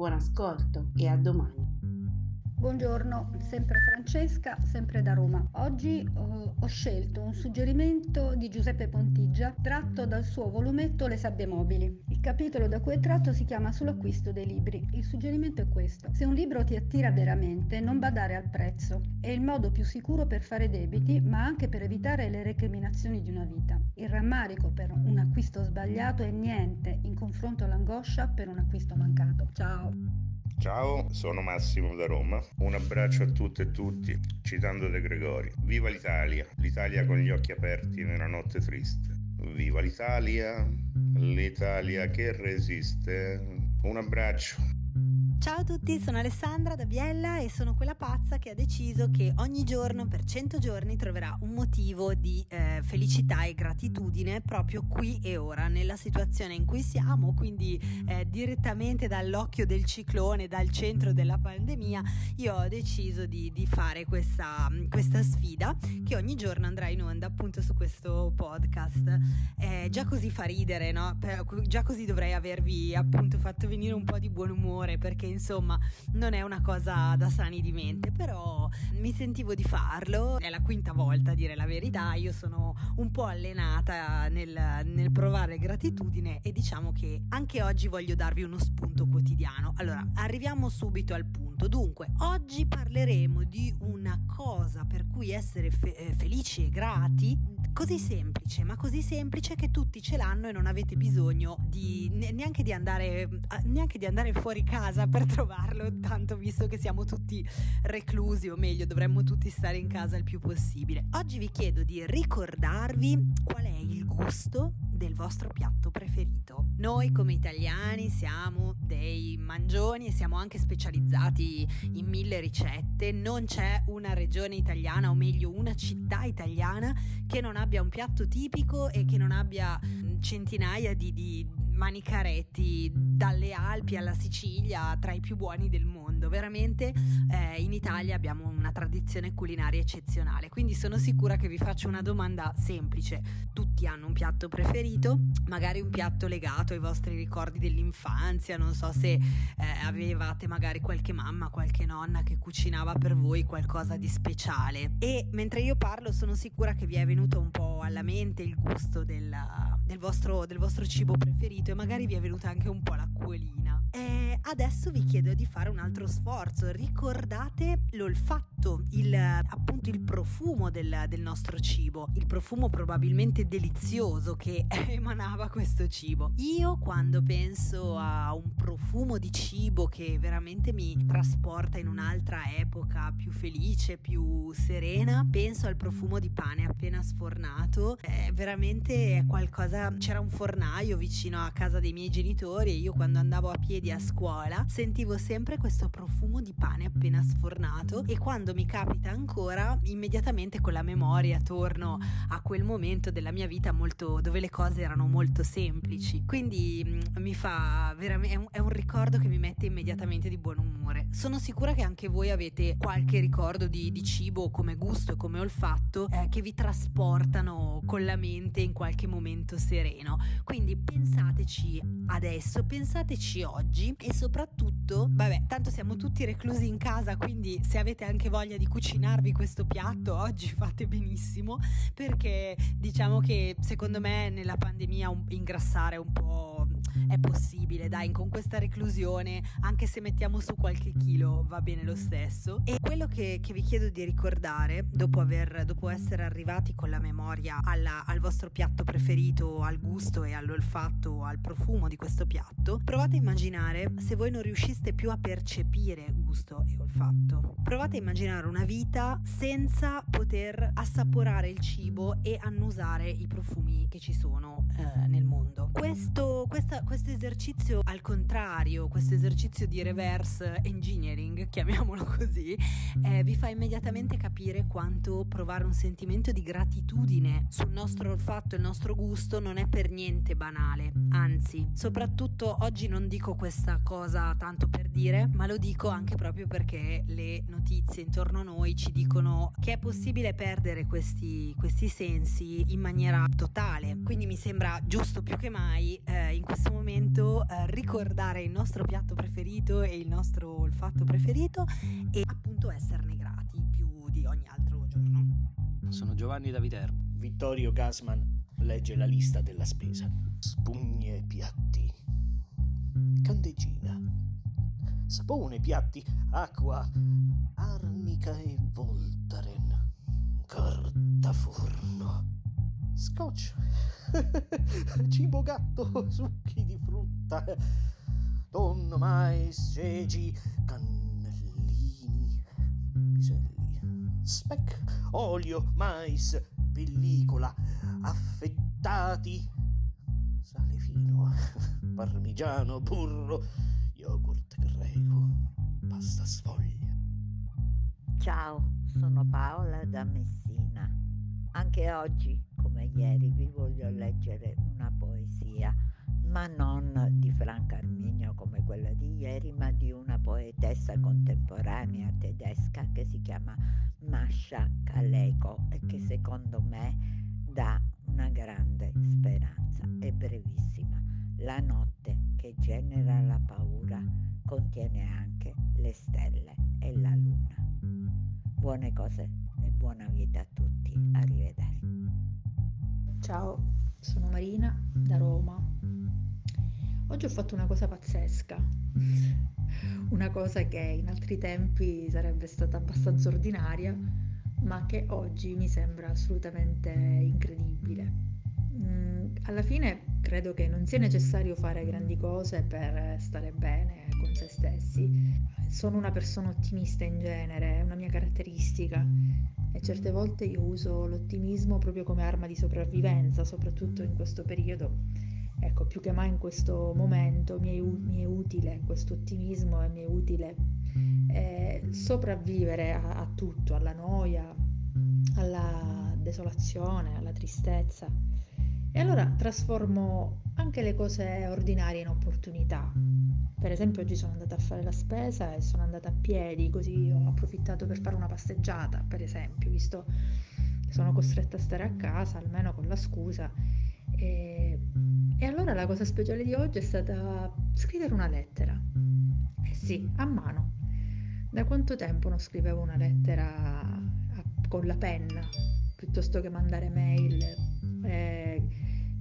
Buon ascolto e a domani. Buongiorno, sempre Francesca, sempre da Roma. Oggi ho, ho, scelto un suggerimento di Giuseppe Pontigia tratto dal suo volumetto Le sabbie mobili. Il capitolo da cui è tratto si chiama Sull'acquisto dei libri. Il suggerimento è questo. Se un libro ti attira veramente, non badare al prezzo. È il modo più sicuro per fare debiti, ma anche per evitare le recriminazioni di una vita. Il rammarico per un acquisto sbagliato è niente in confronto all'angoscia per un acquisto mancato. Ciao! Ciao, sono Massimo da Roma. Un abbraccio a tutte e tutti, citando De Gregori. Viva l'Italia, l'Italia con gli occhi aperti nella notte triste. Viva l'Italia, l'Italia che resiste. Un abbraccio. Ciao a tutti, sono Alessandra da Biella e sono quella pazza che ha deciso che ogni giorno per 100 giorni troverà un motivo di eh, felicità e gratitudine proprio qui e ora, nella situazione in cui siamo, quindi eh, direttamente dall'occhio del ciclone, dal centro della pandemia, io ho deciso di, di fare questa, questa, sfida che ogni giorno andrà in onda appunto su questo podcast. Eh, già così fa ridere, no? già così dovrei avervi appunto fatto venire un po' di buon umore perché insomma non è una cosa da sani di mente, però mi sentivo di farlo, è la quinta volta a dire la verità, io sono un po' allenata nel, nel provare gratitudine e diciamo che anche oggi voglio darvi uno spunto quotidiano. Allora, arriviamo subito al punto. Dunque, oggi parleremo di una cosa per cui essere fe- eh, felici e grati, così semplice, ma così semplice che tutti ce l'hanno e non avete bisogno di, neanche, di andare, neanche di andare fuori casa per trovarlo, tanto visto che siamo tutti reclusi, o meglio, dovremmo tutti stare in casa il più possibile. Oggi vi chiedo di ricordarvi qual è il gusto del vostro piatto preferito. Noi come italiani siamo dei mangioni e siamo anche specializzati in mille ricette. Non c'è una regione italiana, o meglio una città italiana, che non abbia un piatto tipico e che non abbia centinaia di, di manicaretti dalle Alpi alla Sicilia tra i più buoni del mondo. Veramente eh, in Italia abbiamo una tradizione culinaria eccezionale, quindi sono sicura che vi faccio una domanda semplice. Tutti hanno un piatto preferito, magari un piatto legato ai vostri ricordi dell'infanzia, non so se eh, avevate magari qualche mamma, qualche nonna che cucinava per voi qualcosa di speciale. E mentre io parlo sono sicura che vi è venuto un po' alla mente il gusto del, del, vostro, del vostro cibo preferito e magari vi è venuta anche un po' l'acquolina. E adesso vi chiedo di fare un altro sforzo. Ricordate l'olfatto, il, appunto il profumo del, del nostro cibo, il profumo probabilmente delizioso che emanava questo cibo. Io quando penso a un profumo di cibo che veramente mi trasporta in un'altra epoca più felice, più serena, penso al profumo di pane appena sfornato. È veramente qualcosa. C'era un fornaio vicino a casa dei miei genitori e io quando andavo a piedi a scuola scuola sentivo sempre questo profumo di pane appena sfornato e quando mi capita ancora immediatamente con la memoria torno a quel momento della mia vita molto, dove le cose erano molto semplici. Quindi mm, mi fa veramente è un ricordo che mi mette immediatamente di buon umore. Sono sicura che anche voi avete qualche ricordo di, di cibo come gusto e come olfatto eh, che vi trasportano con la mente in qualche momento sereno. Quindi pensateci adesso, pensateci oggi e soprattutto, vabbè, tanto siamo tutti reclusi in casa, quindi se avete anche voglia di cucinarvi questo piatto oggi fate benissimo perché diciamo che secondo me nella pandemia un, ingrassare un po' è possibile, dai, con questa reclusione, anche se mettiamo su qualche chilo, va bene lo stesso. E quello che, che vi chiedo di ricordare, dopo, aver, dopo essere arrivati con la memoria alla, al vostro piatto preferito, al gusto e all'olfatto, al profumo di questo piatto, provate a immaginare se voi non riusciste più a percepire gusto e olfatto. Provate a immaginare una vita senza poter assaporare il cibo e annusare i profumi che ci sono eh, nel mondo. Questo, questa, questo esercizio al contrario, questo esercizio di reverse engineering, chiamiamolo così, eh, vi fa immediatamente capire quanto provare un sentimento di gratitudine sul nostro olfatto e il nostro gusto non è per niente banale. Anzi, soprattutto oggi non dico questa cosa tanto per dire, ma lo dico anche proprio perché le notizie intorno a noi ci dicono che è possibile perdere questi, questi sensi in maniera totale. Quindi mi sembra giusto più che mai eh, in questo momento eh, ricordare il nostro piatto preferito e il nostro olfatto preferito e appunto esserne grati più di ogni altro giorno. Sono Giovanni da Viterbo. Vittorio Gasman legge la lista della spesa. Spugne e piatti. Candeggina. Sapone, piatti, acqua, arnica e voltaren. Carta forno. Scotch. Cibo gatto, succhi di frutta. Tonno, mais, ceci, cannellini, piselli, speck, olio, mais, pellicola, affettati, sale fino, parmigiano, burro, yogurt greco, pasta sfoglia. Ciao, sono Paola da Messina. Anche oggi, come ieri, vi voglio leggere una poesia, ma non di Franca Arminio come quella di ieri, ma di una poetessa contemporanea tedesca che si chiama Masha Kaleko e che secondo me dà una grande speranza. È brevissima. La notte che genera la paura contiene anche le stelle e la luna. Buone cose e buona vita a tutti. Arrivederci. Ciao, sono Marina da Roma. Oggi ho fatto una cosa pazzesca, una cosa che in altri tempi sarebbe stata abbastanza ordinaria, ma che oggi mi sembra assolutamente incredibile. Mm, alla fine credo che non sia necessario fare grandi cose per stare bene con se stessi. Sono una persona ottimista in genere, è una mia caratteristica certe volte io uso l'ottimismo proprio come arma di sopravvivenza, soprattutto in questo periodo. Ecco, più che mai in questo momento mi è, mi è utile questo ottimismo e mi è utile eh, sopravvivere a, a tutto, alla noia, alla desolazione, alla tristezza. E allora trasformo anche le cose ordinarie in opportunità. Per esempio oggi sono andata a fare la spesa e sono andata a piedi, così ho approfittato per fare una passeggiata, per esempio, visto che sono costretta a stare a casa, almeno con la scusa. E, e allora la cosa speciale di oggi è stata scrivere una lettera. Eh sì, a mano. Da quanto tempo non scrivevo una lettera a, con la penna piuttosto che mandare mail? Eh,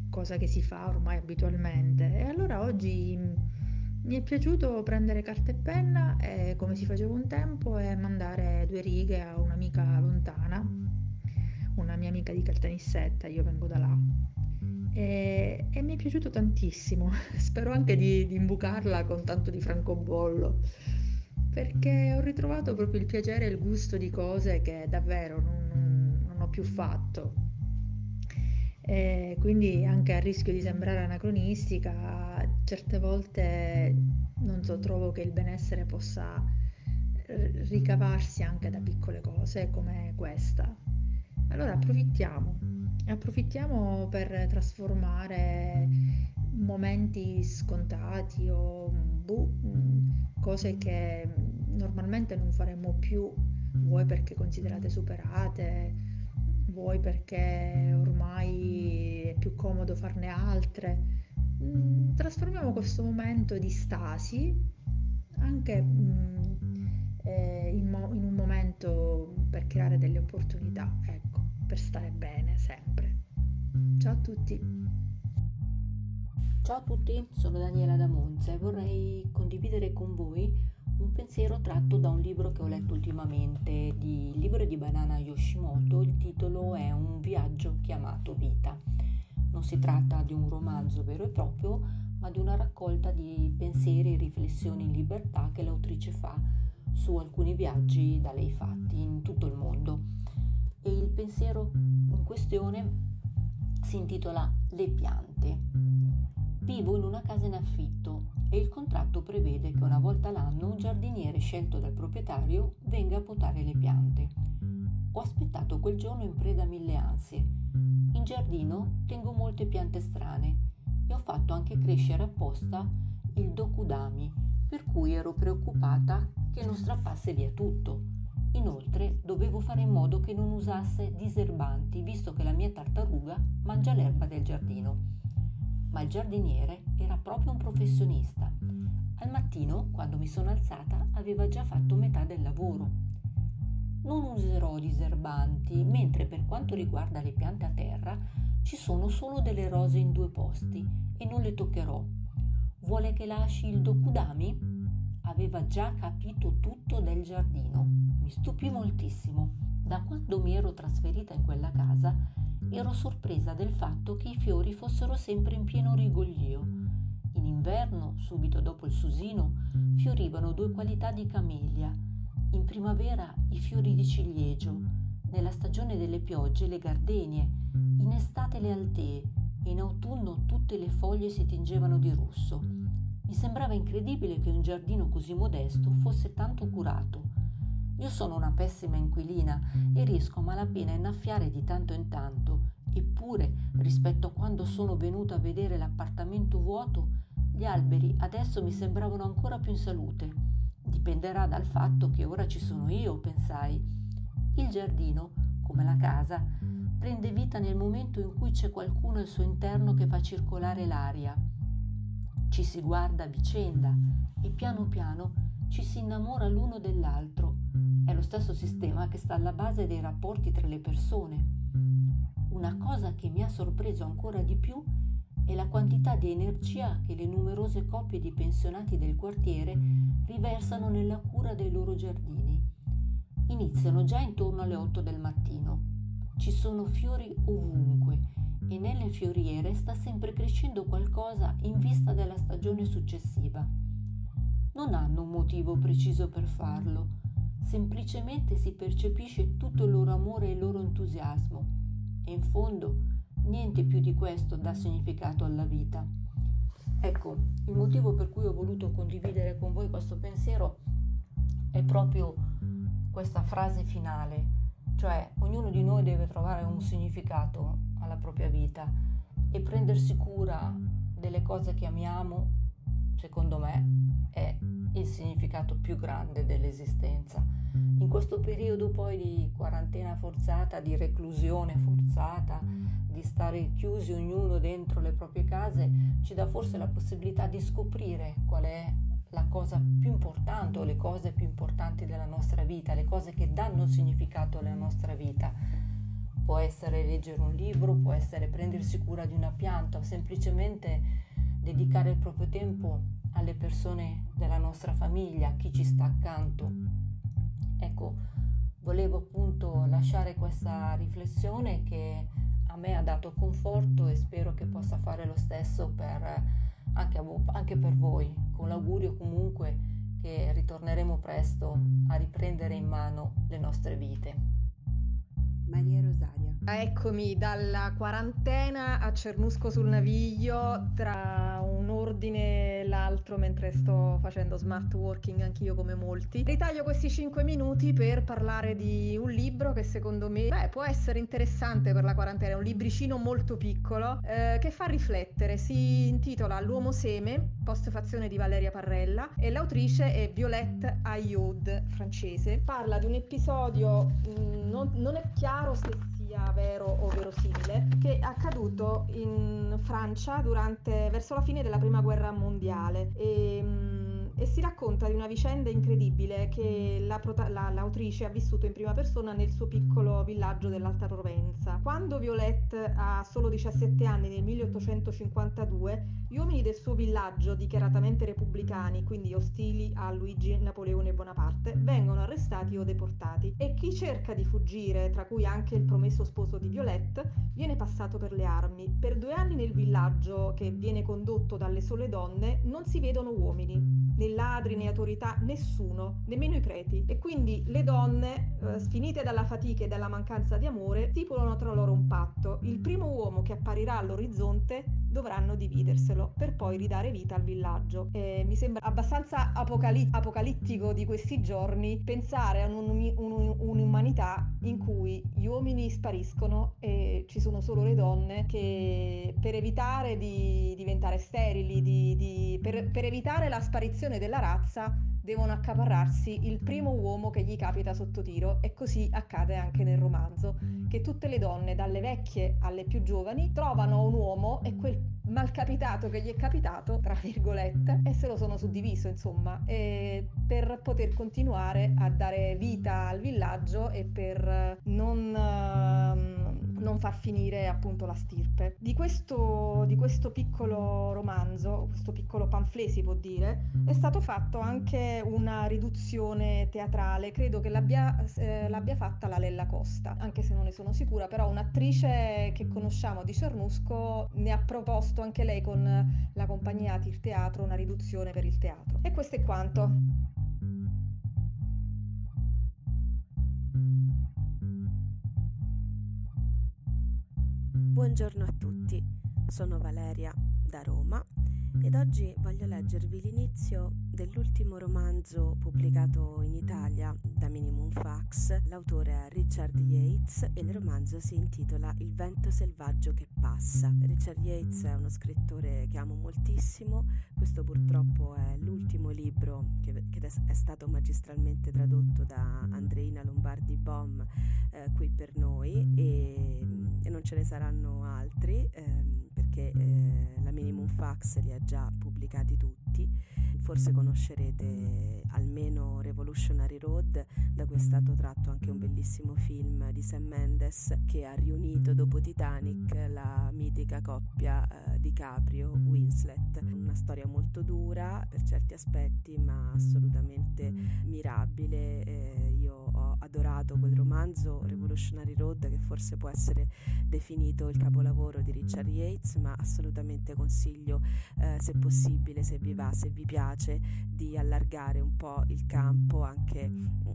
cosa che si fa ormai abitualmente. E allora oggi mi è piaciuto prendere carta e penna, e, come si faceva un tempo, e mandare due righe a un'amica lontana, una mia amica di Caltanissetta, io vengo da là. E, e mi è piaciuto tantissimo, spero anche di, di imbucarla con tanto di francobollo, perché ho ritrovato proprio il piacere e il gusto di cose che davvero non, non ho più fatto e quindi anche a rischio di sembrare anacronistica, certe volte non so, trovo che il benessere possa eh, ricavarsi anche da piccole cose come questa. Allora approfittiamo, approfittiamo per trasformare momenti scontati o boh, cose che normalmente non faremmo più, vuoi perché considerate superate, vuoi perché ormai è più comodo farne altre. Mm, trasformiamo questo momento di stasi anche mm, eh, in, mo- in un momento per creare delle opportunità, ecco, per stare bene sempre. Ciao a tutti! Ciao a tutti, sono Daniela da Monza e vorrei condividere con voi un pensiero tratto da un libro che ho letto ultimamente, di libro di Banana Yoshimoto, il titolo è Un viaggio chiamato Vita. Non si tratta di un romanzo vero e proprio, ma di una raccolta di pensieri e riflessioni in libertà che l'autrice fa su alcuni viaggi da lei fatti in tutto il mondo. E il pensiero in questione si intitola Le piante. Vivo in una casa in affitto e il contratto prevede che una volta l'anno un giardiniere scelto dal proprietario venga a potare le piante. Ho aspettato quel giorno in preda a mille ansie. In giardino tengo molte piante strane e ho fatto anche crescere apposta il dokudami, per cui ero preoccupata che non strappasse via tutto. Inoltre dovevo fare in modo che non usasse diserbanti, visto che la mia tartaruga mangia l'erba del giardino ma il giardiniere era proprio un professionista. Al mattino, quando mi sono alzata, aveva già fatto metà del lavoro. Non userò diserbanti, mentre per quanto riguarda le piante a terra, ci sono solo delle rose in due posti e non le toccherò. Vuole che lasci il dokudami? Aveva già capito tutto del giardino. Mi stupì moltissimo. Da quando mi ero trasferita in quella casa, ero sorpresa del fatto che i fiori fossero sempre in pieno rigoglio. In inverno, subito dopo il susino, fiorivano due qualità di camellia. In primavera i fiori di ciliegio, nella stagione delle piogge le gardenie, in estate le altee e in autunno tutte le foglie si tingevano di rosso. Mi sembrava incredibile che un giardino così modesto fosse tanto curato. Io sono una pessima inquilina e riesco a malapena a innaffiare di tanto in tanto, eppure rispetto a quando sono venuta a vedere l'appartamento vuoto, gli alberi adesso mi sembravano ancora più in salute. Dipenderà dal fatto che ora ci sono io, pensai. Il giardino, come la casa, prende vita nel momento in cui c'è qualcuno al suo interno che fa circolare l'aria. Ci si guarda a vicenda e piano piano ci si innamora l'uno dell'altro è lo stesso sistema che sta alla base dei rapporti tra le persone. Una cosa che mi ha sorpreso ancora di più è la quantità di energia che le numerose coppie di pensionati del quartiere riversano nella cura dei loro giardini. Iniziano già intorno alle 8 del mattino. Ci sono fiori ovunque e nelle fioriere sta sempre crescendo qualcosa in vista della stagione successiva. Non hanno un motivo preciso per farlo semplicemente si percepisce tutto il loro amore e il loro entusiasmo e in fondo niente più di questo dà significato alla vita. Ecco, il motivo per cui ho voluto condividere con voi questo pensiero è proprio questa frase finale, cioè ognuno di noi deve trovare un significato alla propria vita e prendersi cura delle cose che amiamo, secondo me, è il significato più grande dell'esistenza. In questo periodo poi di quarantena forzata, di reclusione forzata, di stare chiusi ognuno dentro le proprie case, ci dà forse la possibilità di scoprire qual è la cosa più importante o le cose più importanti della nostra vita, le cose che danno significato alla nostra vita. Può essere leggere un libro, può essere prendersi cura di una pianta o semplicemente dedicare il proprio tempo alle persone della nostra famiglia, a chi ci sta accanto. Ecco, volevo appunto lasciare questa riflessione che a me ha dato conforto e spero che possa fare lo stesso per, anche, vo- anche per voi, con l'augurio comunque che ritorneremo presto a riprendere in mano le nostre vite. Maria Rosaria. Eccomi dalla quarantena a Cernusco sul Naviglio tra un ordine e l'altro mentre sto facendo smart working anch'io come molti. Ritaglio questi 5 minuti per parlare di un libro che secondo me beh, può essere interessante per la quarantena, è un libricino molto piccolo eh, che fa riflettere, si intitola L'uomo seme, postfazione di Valeria Parrella e l'autrice è Violette Ayod, francese. Parla di un episodio, mh, mm, non, non è chiaro se sia vero o verosimile, che è accaduto in Francia durante, verso la fine della prima guerra mondiale. E, mm, e si racconta di una vicenda incredibile che la prota- la, l'autrice ha vissuto in prima persona nel suo piccolo villaggio dell'Alta Provenza. Quando Violette ha solo 17 anni, nel 1852, gli uomini del suo villaggio, dichiaratamente repubblicani, quindi ostili a Luigi Napoleone Bonaparte, vengono arrestati o deportati e chi cerca di fuggire, tra cui anche il promesso sposo di Violette, viene passato per le armi. Per due anni nel villaggio, che viene condotto dalle sole donne, non si vedono uomini né ladri né autorità, nessuno, nemmeno i preti. E quindi le donne, eh, sfinite dalla fatica e dalla mancanza di amore, stipulano tra loro un patto. Il primo uomo che apparirà all'orizzonte dovranno dividerselo per poi ridare vita al villaggio. E mi sembra abbastanza apocalitt- apocalittico di questi giorni pensare a un, un, un'umanità in cui gli uomini spariscono e ci sono solo le donne che per evitare di diventare sterili, di, di, per, per evitare la sparizione della razza, devono accaparrarsi il primo uomo che gli capita sotto tiro e così accade anche nel romanzo, che tutte le donne, dalle vecchie alle più giovani, trovano un uomo e quel malcapitato che gli è capitato, tra virgolette, e se lo sono suddiviso, insomma, per poter continuare a dare vita al villaggio e per non... Uh, non far finire appunto la stirpe. Di questo, di questo piccolo romanzo, questo piccolo pamphlet si può dire, è stato fatto anche una riduzione teatrale, credo che l'abbia, eh, l'abbia fatta la Lella Costa, anche se non ne sono sicura, però un'attrice che conosciamo di Cernusco ne ha proposto anche lei con la compagnia Tir Teatro una riduzione per il teatro. E questo è quanto. Buongiorno a tutti, sono Valeria da Roma ed oggi voglio leggervi l'inizio dell'ultimo romanzo pubblicato in Italia da Minimum Fax. L'autore è Richard Yates e il romanzo si intitola Il vento selvaggio che passa. Richard Yates è uno scrittore che amo moltissimo, questo purtroppo è l'ultimo libro che, che è stato magistralmente tradotto da Andreina Lombardi Bom eh, qui per noi e, e, non ce ne saranno altri. Eh, perché eh, la Minimum Fax li ha già pubblicati tutti. Forse conoscerete almeno Revolutionary Road, da cui è stato tratto anche un bellissimo film di Sam Mendes che ha riunito dopo Titanic la mitica coppia eh, di Caprio-Winslet. Una storia molto dura per certi aspetti, ma assolutamente mirabile. Eh, adorato quel romanzo Revolutionary Road che forse può essere definito il capolavoro di Richard Yates ma assolutamente consiglio eh, se possibile, se vi va, se vi piace, di allargare un po' il campo anche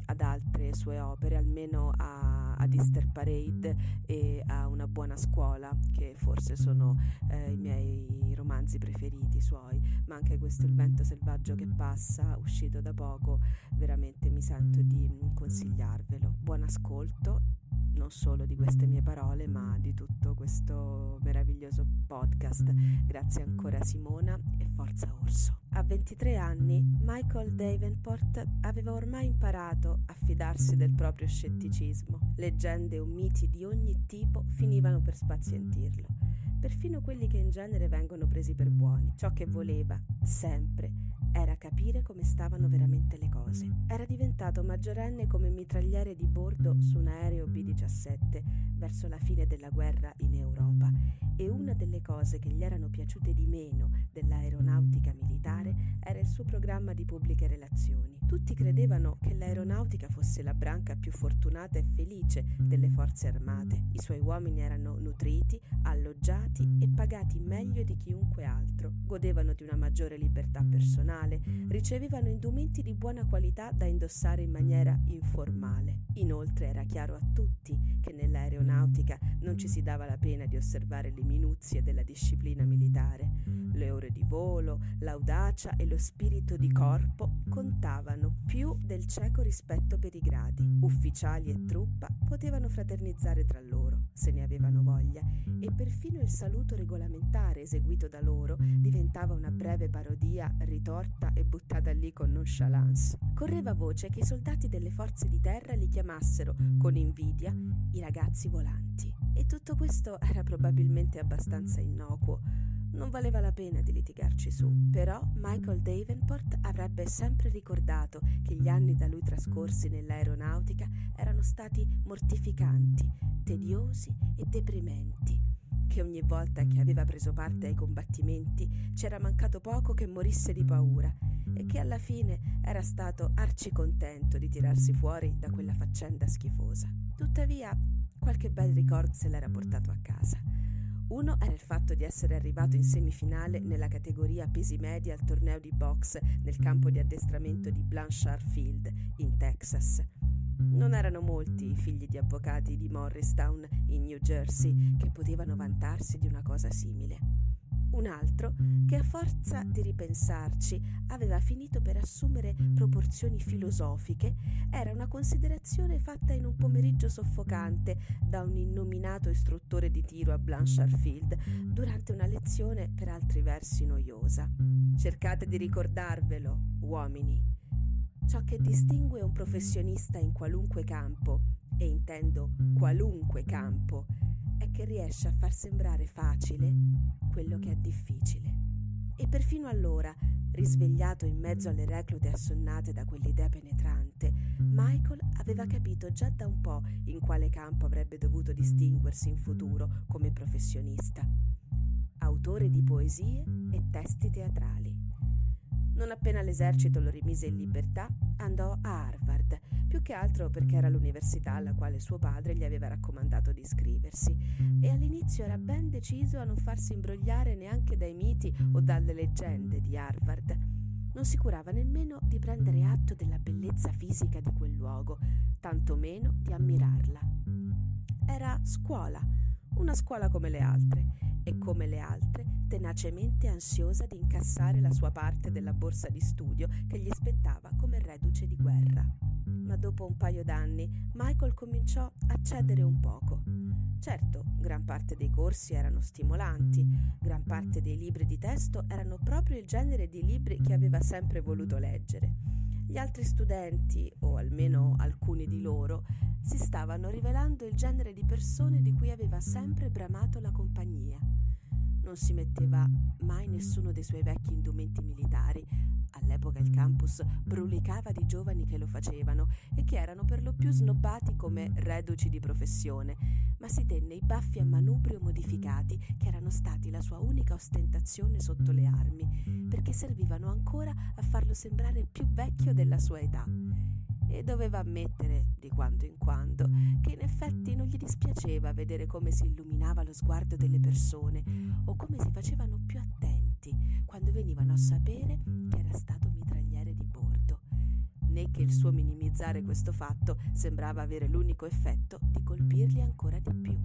ad altre sue opere, almeno a, ad Easter Parade e a Una buona scuola, che forse sono eh, i miei romanzi preferiti suoi, ma anche questo Il vento selvaggio che passa, uscito da poco, veramente mi sento di consigliarvelo. Buon ascolto non solo di queste mie parole, ma di tutto questo meraviglioso podcast. Grazie ancora Simona e forza Orso. A 23 anni, Michael Davenport aveva ormai imparato a fidarsi del proprio scetticismo. Leggende o miti di ogni tipo finivano per spazientirlo, perfino quelli che in genere vengono presi per buoni. Ciò che voleva, sempre, era capire come stavano veramente le cose. Era diventato maggiorenne come mitragliere di bordo su un aereo B-17 verso la fine della guerra in Europa e una delle cose che gli erano piaciute di meno dell'aeronautica il suo programma di pubbliche relazioni. Tutti credevano che l'aeronautica fosse la branca più fortunata e felice delle forze armate. I suoi uomini erano nutriti, alloggiati e pagati meglio di chiunque altro, godevano di una maggiore libertà personale, ricevevano indumenti di buona qualità da indossare in maniera informale. Inoltre era chiaro a tutti che nell'aeronautica aeronautica non ci si dava la pena di osservare le minuzie della disciplina militare. Le ore di volo, l'audacia e lo spirito di corpo contavano più del cieco rispetto per i gradi. Ufficiali e truppa potevano fraternizzare tra loro, se ne avevano voglia, e perfino il saluto regolamentare eseguito da loro diventava una breve parodia ritorta e buttata lì con nonchalance. Correva voce che i soldati delle forze di terra li chiamassero, con invidia, i ragazzi volanti. E tutto questo era probabilmente abbastanza innocuo. Non valeva la pena di litigarci su, però Michael Davenport avrebbe sempre ricordato che gli anni da lui trascorsi nell'aeronautica erano stati mortificanti, tediosi e deprimenti, che ogni volta che aveva preso parte ai combattimenti c'era mancato poco che morisse di paura e che alla fine era stato arcicontento di tirarsi fuori da quella faccenda schifosa. Tuttavia, qualche bel ricordo se l'era portato a casa. Uno era il fatto di essere arrivato in semifinale nella categoria pesi medi al torneo di box nel campo di addestramento di Blanchard Field, in Texas. Non erano molti i figli di avvocati di Morristown, in New Jersey, che potevano vantarsi di una cosa simile un altro che a forza di ripensarci aveva finito per assumere proporzioni filosofiche, era una considerazione fatta in un pomeriggio soffocante da un innominato istruttore di tiro a Blanchard Field durante una lezione per altri versi noiosa. Cercate di ricordarvelo, uomini. Ciò che distingue un professionista in qualunque campo, e intendo qualunque campo, è che riesce a far sembrare facile quello che è difficile. E perfino allora, risvegliato in mezzo alle reclute assonnate da quell'idea penetrante, Michael aveva capito già da un po' in quale campo avrebbe dovuto distinguersi in futuro come professionista. Autore di poesie e testi teatrali. Non appena l'esercito lo rimise in libertà, andò a Harvard più che altro perché era l'università alla quale suo padre gli aveva raccomandato di iscriversi e all'inizio era ben deciso a non farsi imbrogliare neanche dai miti o dalle leggende di Harvard. Non si curava nemmeno di prendere atto della bellezza fisica di quel luogo, tantomeno di ammirarla. Era scuola, una scuola come le altre, e come le altre tenacemente ansiosa di incassare la sua parte della borsa di studio che gli spettava come reduce di guerra ma dopo un paio d'anni Michael cominciò a cedere un poco. Certo, gran parte dei corsi erano stimolanti, gran parte dei libri di testo erano proprio il genere di libri che aveva sempre voluto leggere. Gli altri studenti, o almeno alcuni di loro, si stavano rivelando il genere di persone di cui aveva sempre bramato la compagnia. Non si metteva mai nessuno dei suoi vecchi indumenti militari, All'epoca il campus brulicava di giovani che lo facevano e che erano per lo più snobbati come reduci di professione, ma si tenne i baffi a manubrio modificati che erano stati la sua unica ostentazione sotto le armi, perché servivano ancora a farlo sembrare più vecchio della sua età. E doveva ammettere, di quando in quando, che in effetti non gli dispiaceva vedere come si illuminava lo sguardo delle persone o come si facevano più attenti quando venivano a sapere che era stato mitragliere di bordo, né che il suo minimizzare questo fatto sembrava avere l'unico effetto di colpirli ancora di più.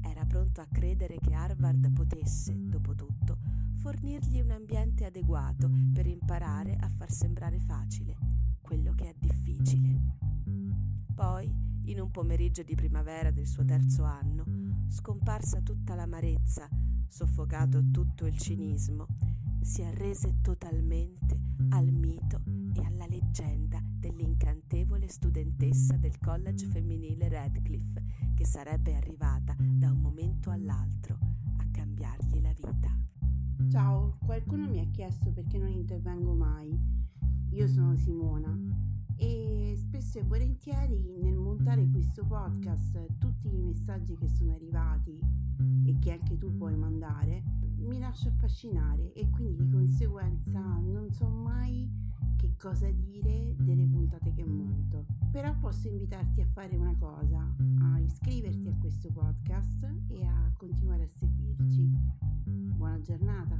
Era pronto a credere che Harvard potesse, dopo tutto, fornirgli un ambiente adeguato per imparare a far sembrare facile quello che è difficile. Poi, in un pomeriggio di primavera del suo terzo anno, scomparsa tutta l'amarezza, soffocato tutto il cinismo, si arrese totalmente al mito e alla leggenda dell'incantevole studentessa del college femminile Radcliffe che sarebbe arrivata da un momento all'altro a cambiargli la vita. Ciao, qualcuno mi ha chiesto perché non intervengo mai. Io sono Simona e spesso e volentieri nel montare questo podcast tutti i messaggi che sono arrivati e che anche tu puoi mandare mi lascio affascinare e quindi di conseguenza non so mai che cosa dire delle puntate che monto. Però posso invitarti a fare una cosa, a iscriverti a questo podcast e a continuare a seguirci. Buona giornata!